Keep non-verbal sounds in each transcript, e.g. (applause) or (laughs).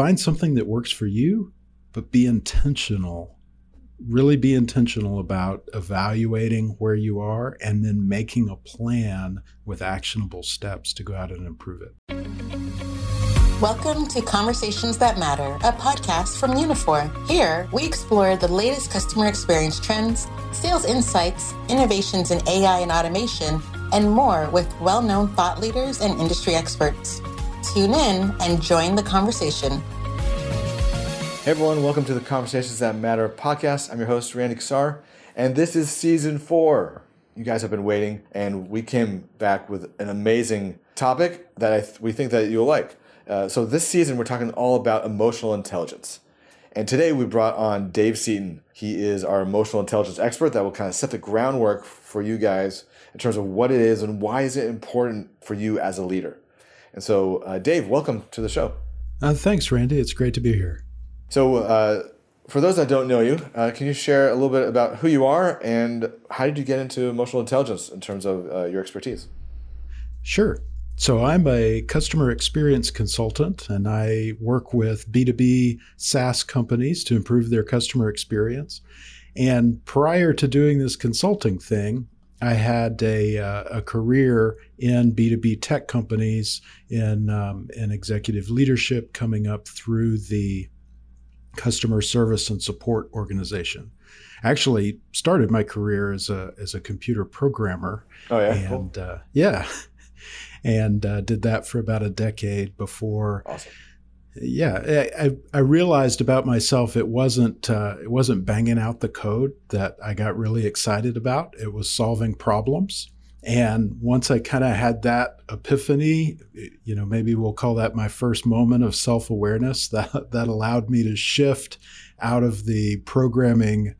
find something that works for you, but be intentional. Really be intentional about evaluating where you are and then making a plan with actionable steps to go out and improve it. Welcome to Conversations That Matter, a podcast from Uniphore. Here, we explore the latest customer experience trends, sales insights, innovations in AI and automation, and more with well known thought leaders and industry experts. Tune in and join the conversation. Hey everyone, welcome to the Conversations That Matter podcast. I'm your host, Randy Kassar, and this is season four. You guys have been waiting, and we came back with an amazing topic that th- we think that you'll like. Uh, so this season, we're talking all about emotional intelligence. And today we brought on Dave Seaton. He is our emotional intelligence expert that will kind of set the groundwork for you guys in terms of what it is and why is it important for you as a leader. And so, uh, Dave, welcome to the show. Uh, thanks, Randy. It's great to be here. So, uh, for those that don't know you, uh, can you share a little bit about who you are and how did you get into emotional intelligence in terms of uh, your expertise? Sure. So I'm a customer experience consultant and I work with B2B SaaS companies to improve their customer experience. And prior to doing this consulting thing, I had a, uh, a career in B2B tech companies in, um, in executive leadership coming up through the customer service and support organization. Actually, started my career as a as a computer programmer. Oh yeah, and cool. uh, yeah, (laughs) and uh, did that for about a decade before. Awesome. Yeah, I, I realized about myself it wasn't uh, it wasn't banging out the code that I got really excited about. It was solving problems. And once I kind of had that epiphany, you know, maybe we'll call that my first moment of self awareness (laughs) that, that allowed me to shift out of the programming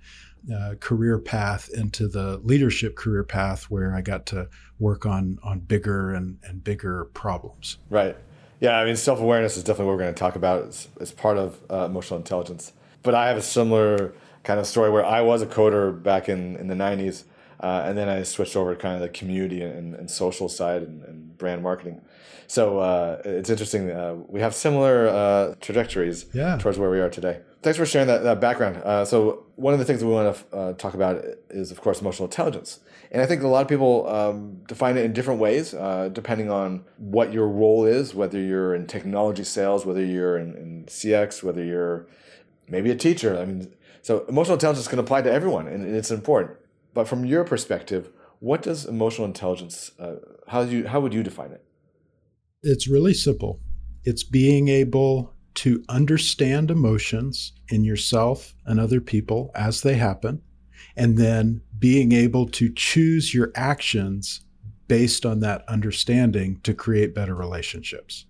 uh, career path into the leadership career path where I got to work on on bigger and, and bigger problems. Right. Yeah. I mean, self awareness is definitely what we're going to talk about as, as part of uh, emotional intelligence. But I have a similar kind of story where I was a coder back in, in the 90s. Uh, and then I switched over to kind of the community and, and social side and, and, brand marketing. So uh, it's interesting. Uh, we have similar uh, trajectories yeah. towards where we are today thanks for sharing that, that background. Uh, so one of the things we want to uh, talk about is, of course, emotional intelligence. And I think a lot of people um, define it in different ways, uh, depending on what your role is, whether you're in technology sales, whether you're in, in, CX, whether you're maybe a teacher. I mean, so emotional intelligence can apply to everyone, and it's important. But from your perspective, what does emotional intelligence? Uh, how do you how would you define it? It's really simple. It's being able to understand emotions in yourself and other people as they happen, and then being able to choose your actions based on that understanding to create better relationships.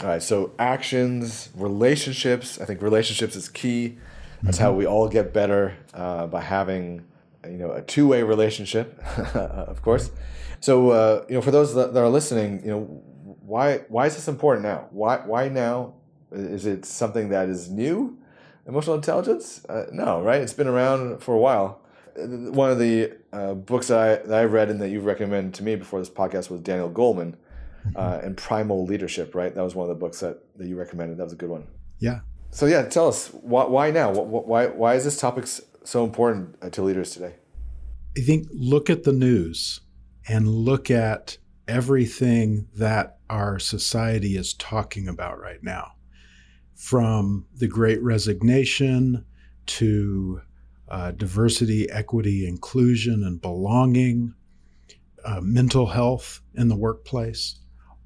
All right, so actions, relationships. I think relationships is key. That's mm-hmm. how we all get better uh, by having, you know, a two-way relationship, (laughs) of course. So, uh, you know, for those that are listening, you know, why why is this important now? Why why now is it something that is new? Emotional intelligence? Uh, no, right? It's been around for a while. One of the uh, books that I, that I read and that you've recommended to me before this podcast was Daniel Goleman uh, and Primal Leadership, right? That was one of the books that, that you recommended. That was a good one. Yeah. So, yeah, tell us why, why now? Why, why is this topic so important uh, to leaders today? I think look at the news and look at everything that our society is talking about right now from the great resignation to uh, diversity, equity, inclusion, and belonging, uh, mental health in the workplace.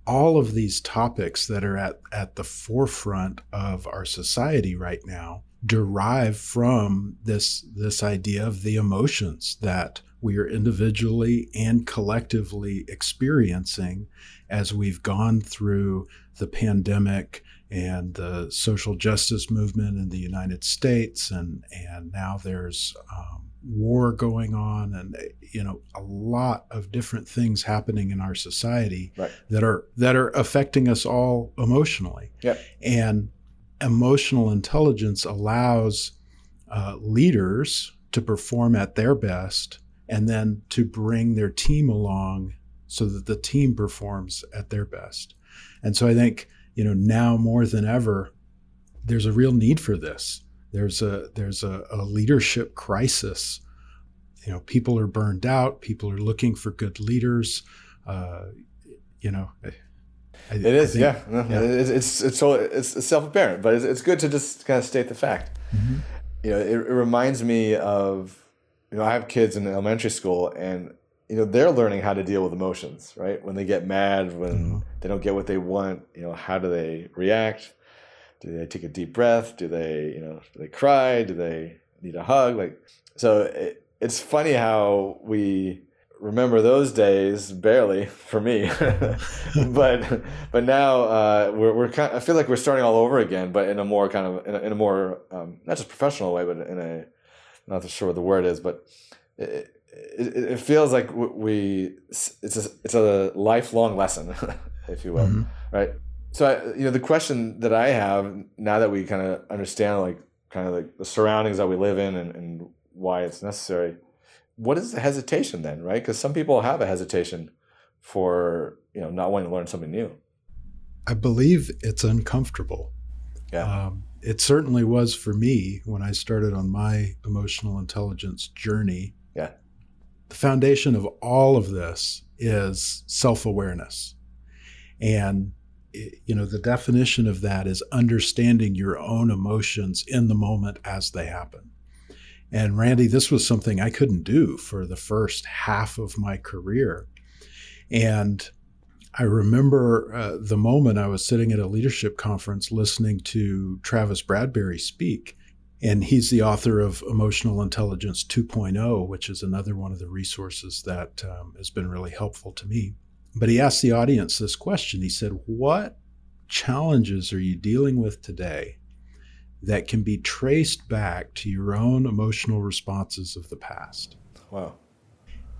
All of these topics that are at, at the forefront of our society right now derive from this, this idea of the emotions that we are individually and collectively experiencing as we've gone through the pandemic and the social justice movement in the United States, and and now there's um, war going on, and you know a lot of different things happening in our society right. that are that are affecting us all emotionally. Yep. And emotional intelligence allows uh, leaders to perform at their best, and then to bring their team along so that the team performs at their best. And so I think you know, now more than ever, there's a real need for this. There's a there's a, a leadership crisis. You know, people are burned out. People are looking for good leaders. Uh, you know, I, it is, think, yeah. No, yeah. It's, it's, it's, so, it's self apparent, but it's, it's good to just kind of state the fact. Mm-hmm. You know, it, it reminds me of, you know, I have kids in elementary school and, you know, they're learning how to deal with emotions, right? When they get mad, when mm-hmm. they don't get what they want, you know, how do they react? Do they take a deep breath? Do they, you know, do they cry? Do they need a hug? Like, so it, it's funny how we, remember those days barely (laughs) for me (laughs) but but now uh, we're, we're kind of, I feel like we're starting all over again but in a more kind of in a, in a more um, not just professional way but in a not sure what the word is but it, it, it feels like we it's a, it's a lifelong lesson (laughs) if you will mm-hmm. right so I, you know the question that I have now that we kind of understand like kind of like the surroundings that we live in and, and why it's necessary what is the hesitation then, right? Because some people have a hesitation for you know not wanting to learn something new. I believe it's uncomfortable. Yeah. Um, it certainly was for me when I started on my emotional intelligence journey. Yeah. The foundation of all of this is self awareness. And, you know, the definition of that is understanding your own emotions in the moment as they happen. And Randy, this was something I couldn't do for the first half of my career. And I remember uh, the moment I was sitting at a leadership conference listening to Travis Bradberry speak. And he's the author of Emotional Intelligence 2.0, which is another one of the resources that um, has been really helpful to me. But he asked the audience this question He said, What challenges are you dealing with today that can be traced back to your own emotional responses of the past. Wow.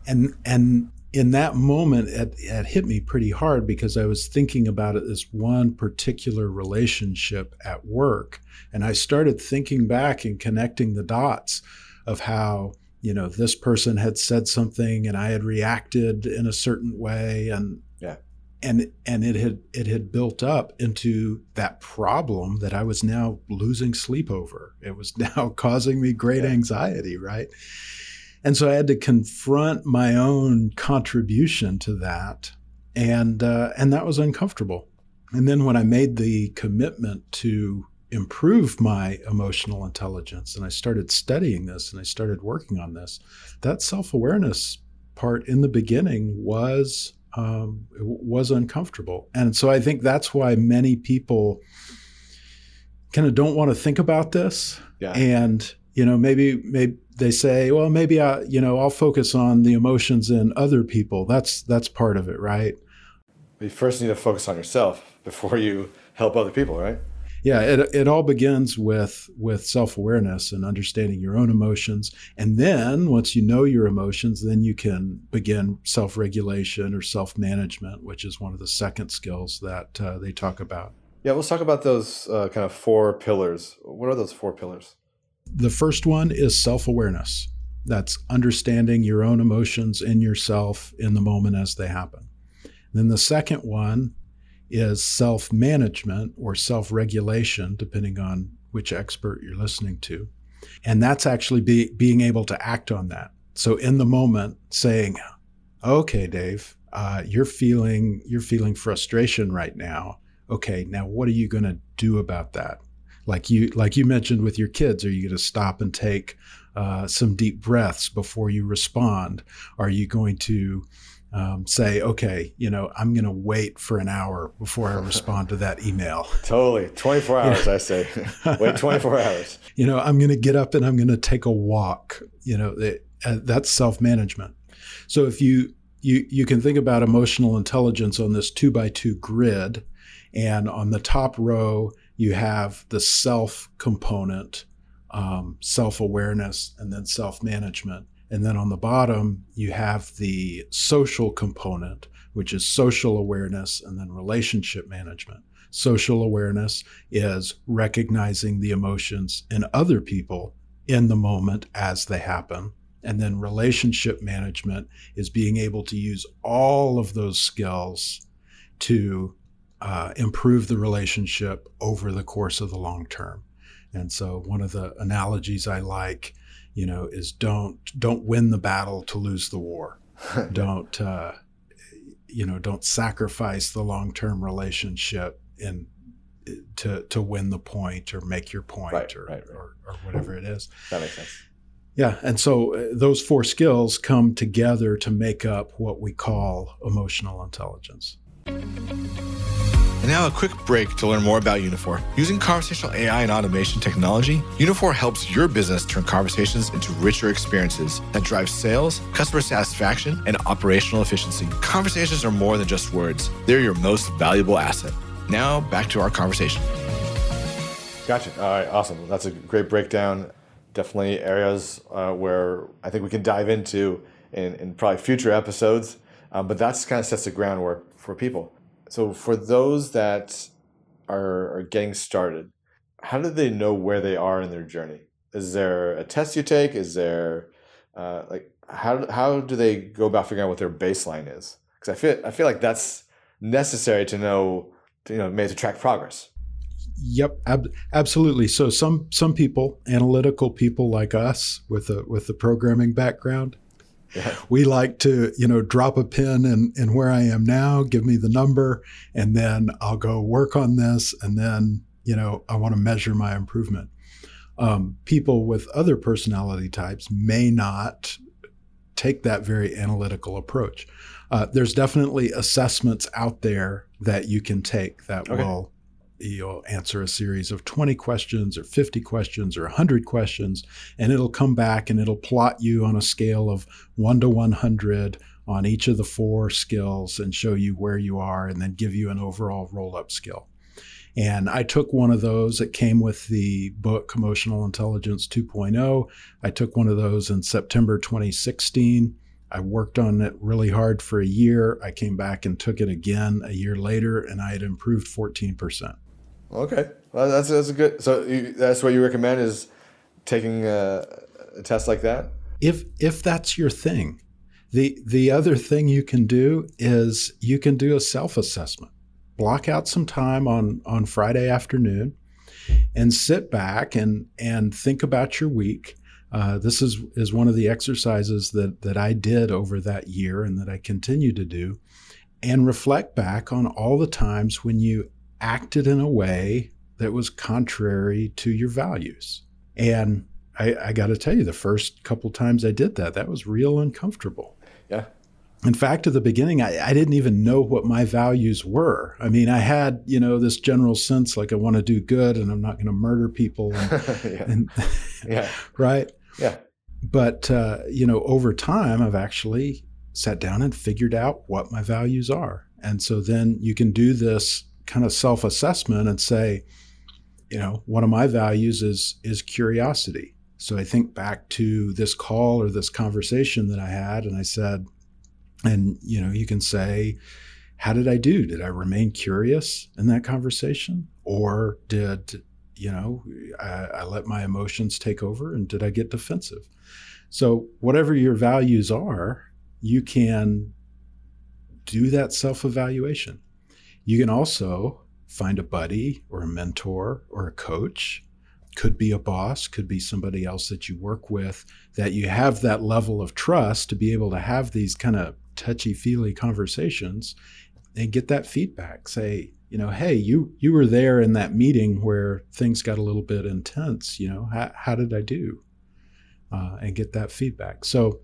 And and in that moment it, it hit me pretty hard because I was thinking about it as one particular relationship at work. And I started thinking back and connecting the dots of how, you know, this person had said something and I had reacted in a certain way and yeah. and and it had it had built up into that problem that I was now losing sleep over. It was (laughs) now causing me great yeah. anxiety, right? And so I had to confront my own contribution to that, and uh, and that was uncomfortable. And then when I made the commitment to improve my emotional intelligence, and I started studying this, and I started working on this, that self awareness part in the beginning was um, was uncomfortable. And so I think that's why many people kind of don't want to think about this. Yeah. And, you know, maybe, maybe they say, well, maybe I, you know, I'll focus on the emotions in other people. That's, that's part of it, right? You first need to focus on yourself before you help other people, right? yeah it, it all begins with with self-awareness and understanding your own emotions and then once you know your emotions then you can begin self-regulation or self-management which is one of the second skills that uh, they talk about yeah let's talk about those uh, kind of four pillars what are those four pillars the first one is self-awareness that's understanding your own emotions in yourself in the moment as they happen then the second one is self management or self regulation, depending on which expert you're listening to. And that's actually be, being able to act on that. So in the moment, saying, "Okay, Dave, uh, you're feeling you're feeling frustration right now. Okay, now what are you going to do about that? Like you like you mentioned with your kids, are you going to stop and take uh, some deep breaths before you respond? Are you going to um, say, okay, you know, I'm going to wait for an hour before I respond to that email. (laughs) Totally. 24 hours, I say. (laughs) wait 24 hours. You know, I'm going to get up and I'm going to take a walk. You know, it, uh, that's self management. So if you, you, you can think about emotional intelligence on this two by two grid. And on the top row, you have the self component, um, self awareness, and then self management. And then on the bottom, you have the social component, which is social awareness and then relationship management. Social awareness is recognizing the emotions in other people in the moment as they happen. And then relationship management is being able to use all of those skills to uh, improve the relationship over the course of the long term. And so one of the analogies I like, you know, is don't don't win the battle to lose the war. (laughs) don't uh, you know don't sacrifice the long term relationship in to to win the point or make your point Right, or, right, right. or or whatever it is. That makes sense. Yeah, and so uh, those four skills come together to make up what we call emotional intelligence. And now a quick break to learn more about Uniphore. Using conversational AI and automation technology, Uniphore helps your business turn conversations into richer experiences that drive sales, customer satisfaction, and operational efficiency. Conversations are more than just words. They're your most valuable asset. Now, back to our conversation. Gotcha. All right, awesome. That's a great breakdown. Definitely areas uh, where I think we can dive into in, in probably future episodes. Um, but that's kind of sets the groundwork for people. So for those that are, are getting started, how do they know where they are in their journey? Is there a test you take? Is there uh, like how how do they go about figuring out what their baseline is? Because I feel I feel like that's necessary to know to, you know maybe to track progress. Yep, ab- absolutely. So some some people, analytical people like us with a with a programming background, Yeah. (laughs) we like to you know drop a pin in in where I am now, give me the number, and then I'll go work on this, and then you know I want to measure my improvement. Um, people with other personality types may not take that very analytical approach. Uh, there's definitely assessments out there that you can take that Okay. will you'll answer a series of 20 questions or 50 questions or 100 questions and it'll come back and it'll plot you on a scale of 1 to 100 on each of the four skills and show you where you are and then give you an overall roll up skill and I took one of those. It came with the book Emotional Intelligence 2.0. I took one of those in September 2016. I worked on it really hard for a year. I came back and took it again a year later, and I had improved 14%. Okay, well that's that's a good. So you, that's what you recommend is taking a, a test like that. If if that's your thing, the the other thing you can do is you can do a self assessment. Block out some time on on Friday afternoon, and sit back and and think about your week. Uh, this is is one of the exercises that that I did over that year and that I continue to do, and reflect back on all the times when you acted in a way that was contrary to your values. And I, I got to tell you, the first couple times I did that, that was real uncomfortable. Yeah. In fact, at the beginning, I, I didn't even know what my values were. I mean, I had, you know, this general sense like I want to do good and I'm not going to murder people. And, (laughs) yeah. and Yeah. (laughs) right. Yeah. But, uh, you know, over time, I've actually sat down and figured out what my values are. And so then you can do this kind of self assessment and say, you know, one of my values is is curiosity. So I think back to this call or this conversation that I had, and I said, and you know, you can say, how did I do? Did I remain curious in that conversation, or did you know I, I let my emotions take over, and did I get defensive? So whatever your values are, you can do that self evaluation. You can also find a buddy or a mentor or a coach. Could be a boss, could be somebody else that you work with, that you have that level of trust to be able to have these kind of touchy feely conversations and get that feedback. Say, you know, hey, you you were there in that meeting where things got a little bit intense. You know, how, how did I do? Uh, and get that feedback. So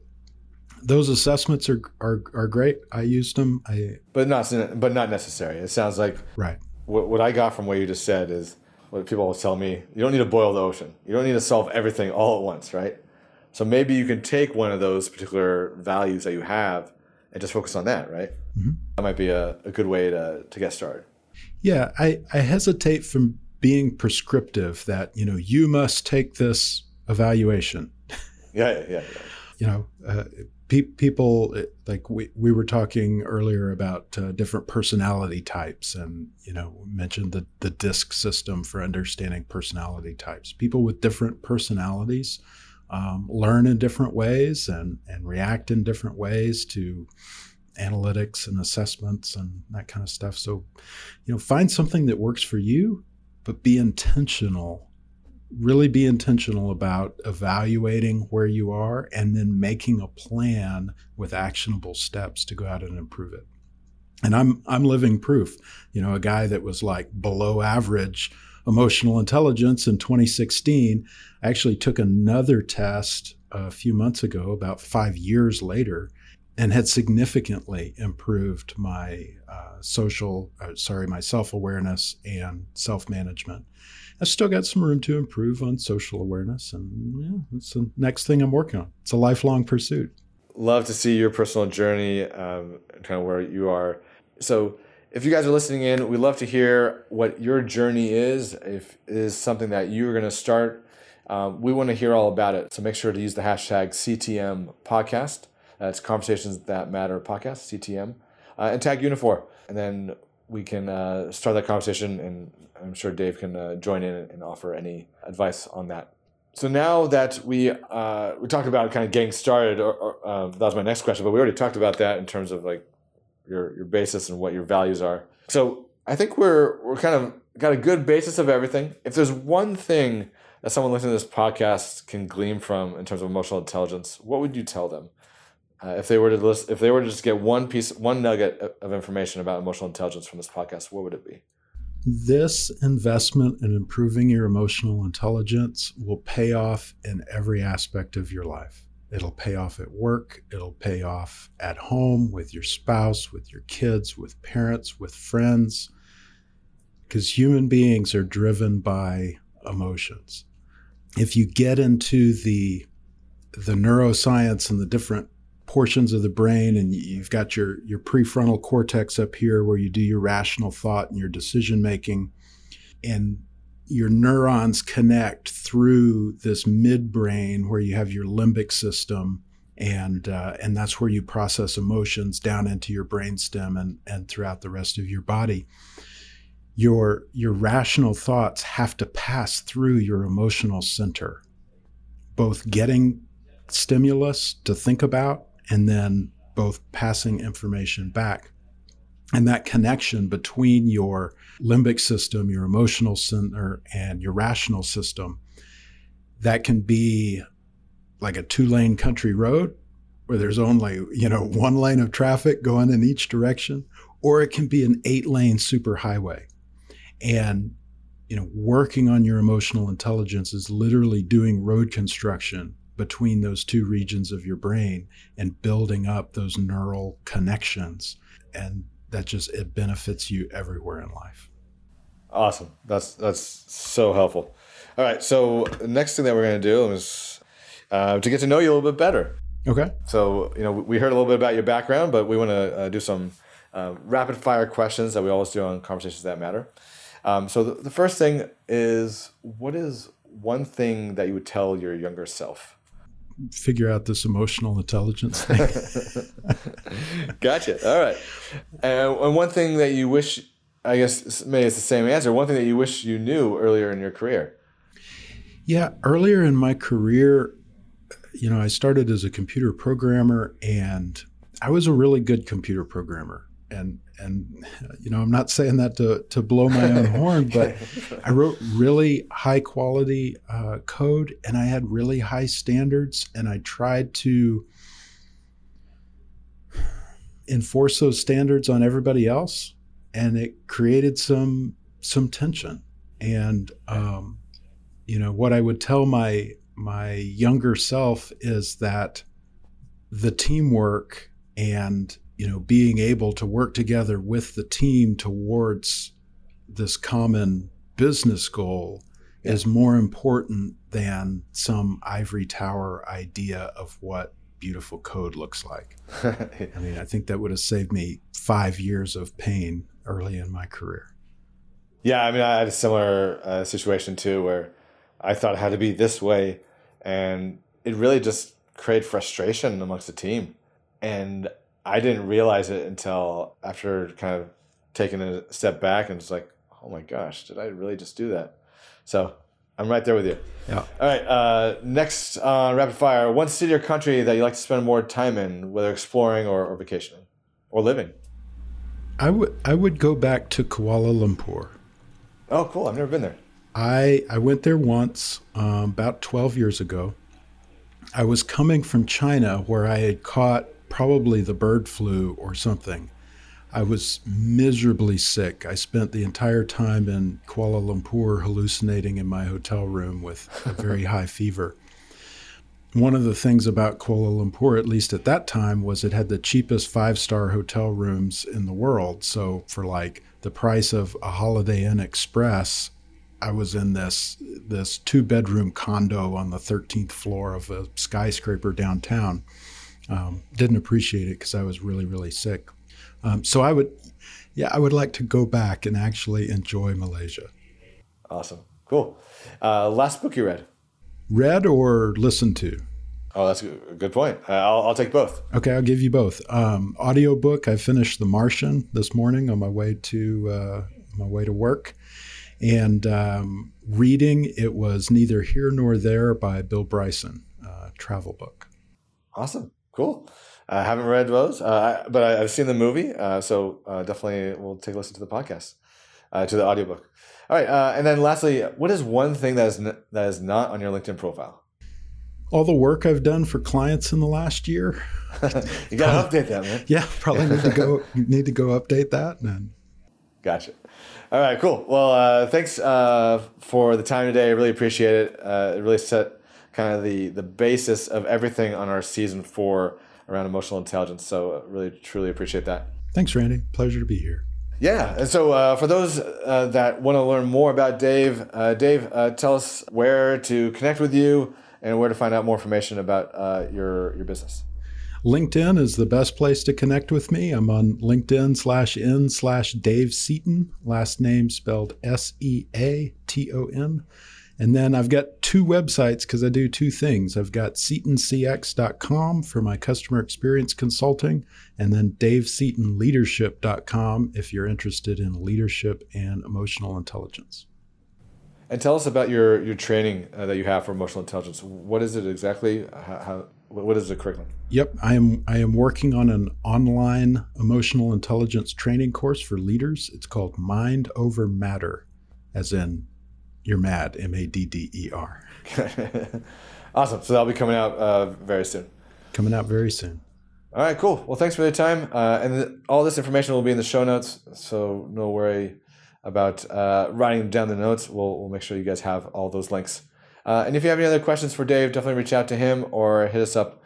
those assessments are, are are great. I used them. I But not but not necessary. It sounds like right. what, what I got from what you just said is what people always tell me you don't need to boil the ocean. You don't need to solve everything all at once, right? So maybe you can take one of those particular values that you have and just focus on that, right? Mm-hmm. That might be a, a good way to, to get started. Yeah, I, I hesitate from being prescriptive that, you know, you must take this evaluation. Yeah, yeah, yeah. yeah. (laughs) You know, uh, pe- people uh, like we, we were talking earlier about uh, different personality types and, you know, mentioned the, the DISC system for understanding personality types. People with different personalities um, learn in different ways and, and react in different ways to analytics and assessments and that kind of stuff. So, you know, find something that works for you, but be intentional. Really be intentional about evaluating where you are and then making a plan with actionable steps to go out and improve it. And I'm I'm living proof. You know, a guy that was like below average emotional intelligence in 2016 I actually took another test a few months ago, about five years later, and had significantly improved my uh, social, uh, sorry, my self awareness and self management. I still got some room to improve on social awareness, and yeah, it's the next thing I'm working on. It's a lifelong pursuit. Love to see your personal journey, um, kind of where you are. So, if you guys are listening in, we'd love to hear what your journey is. If it is something that you're going to start um, we want to hear all about it. So make sure to use the hashtag CTM podcast. That's Conversations That Matter podcast, CTM, uh, and tag Uniphore. And then we can uh, start that conversation, and I'm sure Dave can uh, join in and offer any advice on that. So now that we uh, we talked about kind of getting started, or, or uh, that was my next question, but we already talked about that in terms of like your your basis and what your values are. So I think we're we're kind of got a good basis of everything. If there's one thing that someone listening to this podcast can glean from in terms of emotional intelligence, what would you tell them? Uh, if they were to list, if they were to just get one piece, one nugget of information about emotional intelligence from this podcast, what would it be? This investment in improving your emotional intelligence will pay off in every aspect of your life. It'll pay off at work. It'll pay off at home with your spouse, with your kids, with parents, with friends. Because human beings are driven by emotions if you get into the the neuroscience and the different portions of the brain and you've got your your prefrontal cortex up here where you do your rational thought and your decision making. And your neurons connect through this midbrain where you have your limbic system and uh, and that's where you process emotions down into your brainstem and and throughout the rest of your body. Your your rational thoughts have to pass through your emotional center both getting stimulus to think about and then both passing information back. And that connection between your limbic system your emotional center and your rational system that can be like a two lane country road where there's only you know (laughs) one lane of traffic going in each direction or it can be an eight lane superhighway. And you know, working on your emotional intelligence is literally doing road construction between those two regions of your brain and building up those neural connections. And that just it benefits you everywhere in life. Awesome. That's that's so helpful. All right. So the next thing that we're going to do is uh, to get to know you a little bit better. Okay. So you know we heard a little bit about your background, but we want to uh, do some uh, rapid fire questions that we always do on conversations that matter. Um, so the, the first thing is, what is one thing that you would tell your younger self? Figure out this emotional intelligence thing. (laughs) gotcha. All right. And, and one thing that you wish, I guess, maybe it's the same answer. One thing that you wish you knew earlier in your career. Yeah, earlier in my career, you know, I started as a computer programmer and I was a really good computer programmer and and you know I'm not saying that to to blow my own (laughs) horn, but I wrote really high quality uh, code and I had really high standards, and I tried to enforce those standards on everybody else, and it created some some tension. And um, you know what I would tell my my younger self is that the teamwork and you know, being able to work together with the team towards this common business goal yeah. is more important than some ivory tower idea of what beautiful code looks like. (laughs) I mean, I think that would have saved me five years of pain early in my career. Yeah, I mean, I had a similar uh, situation too, where I thought it had to be this way, and it really just created frustration amongst the team. And I didn't realize it until after kind of taking a step back and it's like, oh my gosh, did I really just do that? So I'm right there with you. Yeah. All right. Uh, next uh, rapid fire. One city or country that you like to spend more time in, whether exploring or, or vacationing, or living? I would I would go back to Kuala Lumpur. Oh, cool! I've never been there. I I went there once um, about 12 years ago. I was coming from China where I had caught probably the bird flu or something. I was miserably sick. I spent the entire time in Kuala Lumpur hallucinating in my hotel room with a very (laughs) high fever. One of the things about Kuala Lumpur, at least at that time, was it had the cheapest five star hotel rooms in the world. So, for like the price of a Holiday Inn Express, I was in this this two bedroom condo on the 13th floor of a skyscraper downtown. Um, didn't appreciate it because I was really really sick. Um, so I would, yeah, I would like to go back and actually enjoy Malaysia. Awesome, cool. Uh, last book you read? Read or listened to? Oh, that's a good point. Uh, I'll, I'll take both. Okay, I'll give you both. Um, audiobook. I finished The Martian this morning on my way to uh, my way to work, and um, reading. It was neither here nor there by Bill Bryson, uh, travel book. Awesome, cool. I haven't read those, uh, but I, have seen the movie, uh, so uh, definitely we'll take a listen to the podcast, uh, to the audiobook. All right, uh, and then lastly, what is one thing that is n- that is not on your LinkedIn profile? All the work I've done for clients in the last year. (laughs) you got to (laughs) update that, man. Yeah, probably need to go (laughs) need to go update that. And gotcha. All right, cool. Well, uh, thanks for the time today. I really appreciate it. it really set kind of the the basis of everything on our season four around emotional intelligence. So uh, really, truly appreciate that. Thanks, Randy. Pleasure to be here. Yeah, and so uh, for those uh, that want to learn more about Dave, uh, Dave, uh, tell us where to connect with you and where to find out more information about uh, your your business. LinkedIn is the best place to connect with me. I'm on LinkedIn slash in slash Dave Seaton, last name spelled S E A T O N. And then I've got two websites because I do two things. I've got SeatonCX.com for my customer experience consulting, and then DaveSeatonLeadership.com if you're interested in leadership and emotional intelligence. And tell us about your your training uh, that you have for emotional intelligence. What is it exactly? How, how, what is the curriculum? Yep, I am I am working on an online emotional intelligence training course for leaders. It's called Mind Over Madder, as in you're mad. M A D D E R. (laughs) awesome. So that'll be coming out uh, very soon. Coming out very soon. All right, cool. Well, thanks for the time. Uh, and th- all this information will be in the show notes, so no worry about uh, writing down the notes. We'll, we'll make sure you guys have all those links. Uh, and if you have any other questions for Dave, definitely reach out to him or hit us up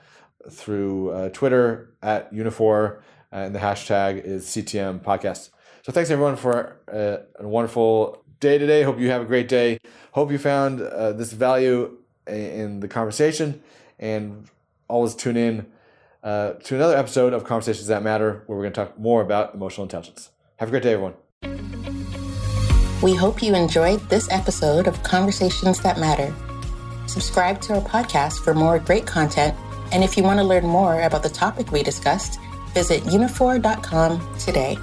through uh, Twitter at Uniphore, and the hashtag is CTM Podcast. So thanks everyone for uh, a wonderful day today. Hope you have a great day. Hope you found uh, this value in the conversation and always tune in uh, to another episode of Conversations That Matter where we're going to talk more about emotional intelligence. Have a great day, everyone. We hope you enjoyed this episode of Conversations That Matter. Subscribe to our podcast for more great content. And if you want to learn more about the topic we discussed, visit uniphore.com today.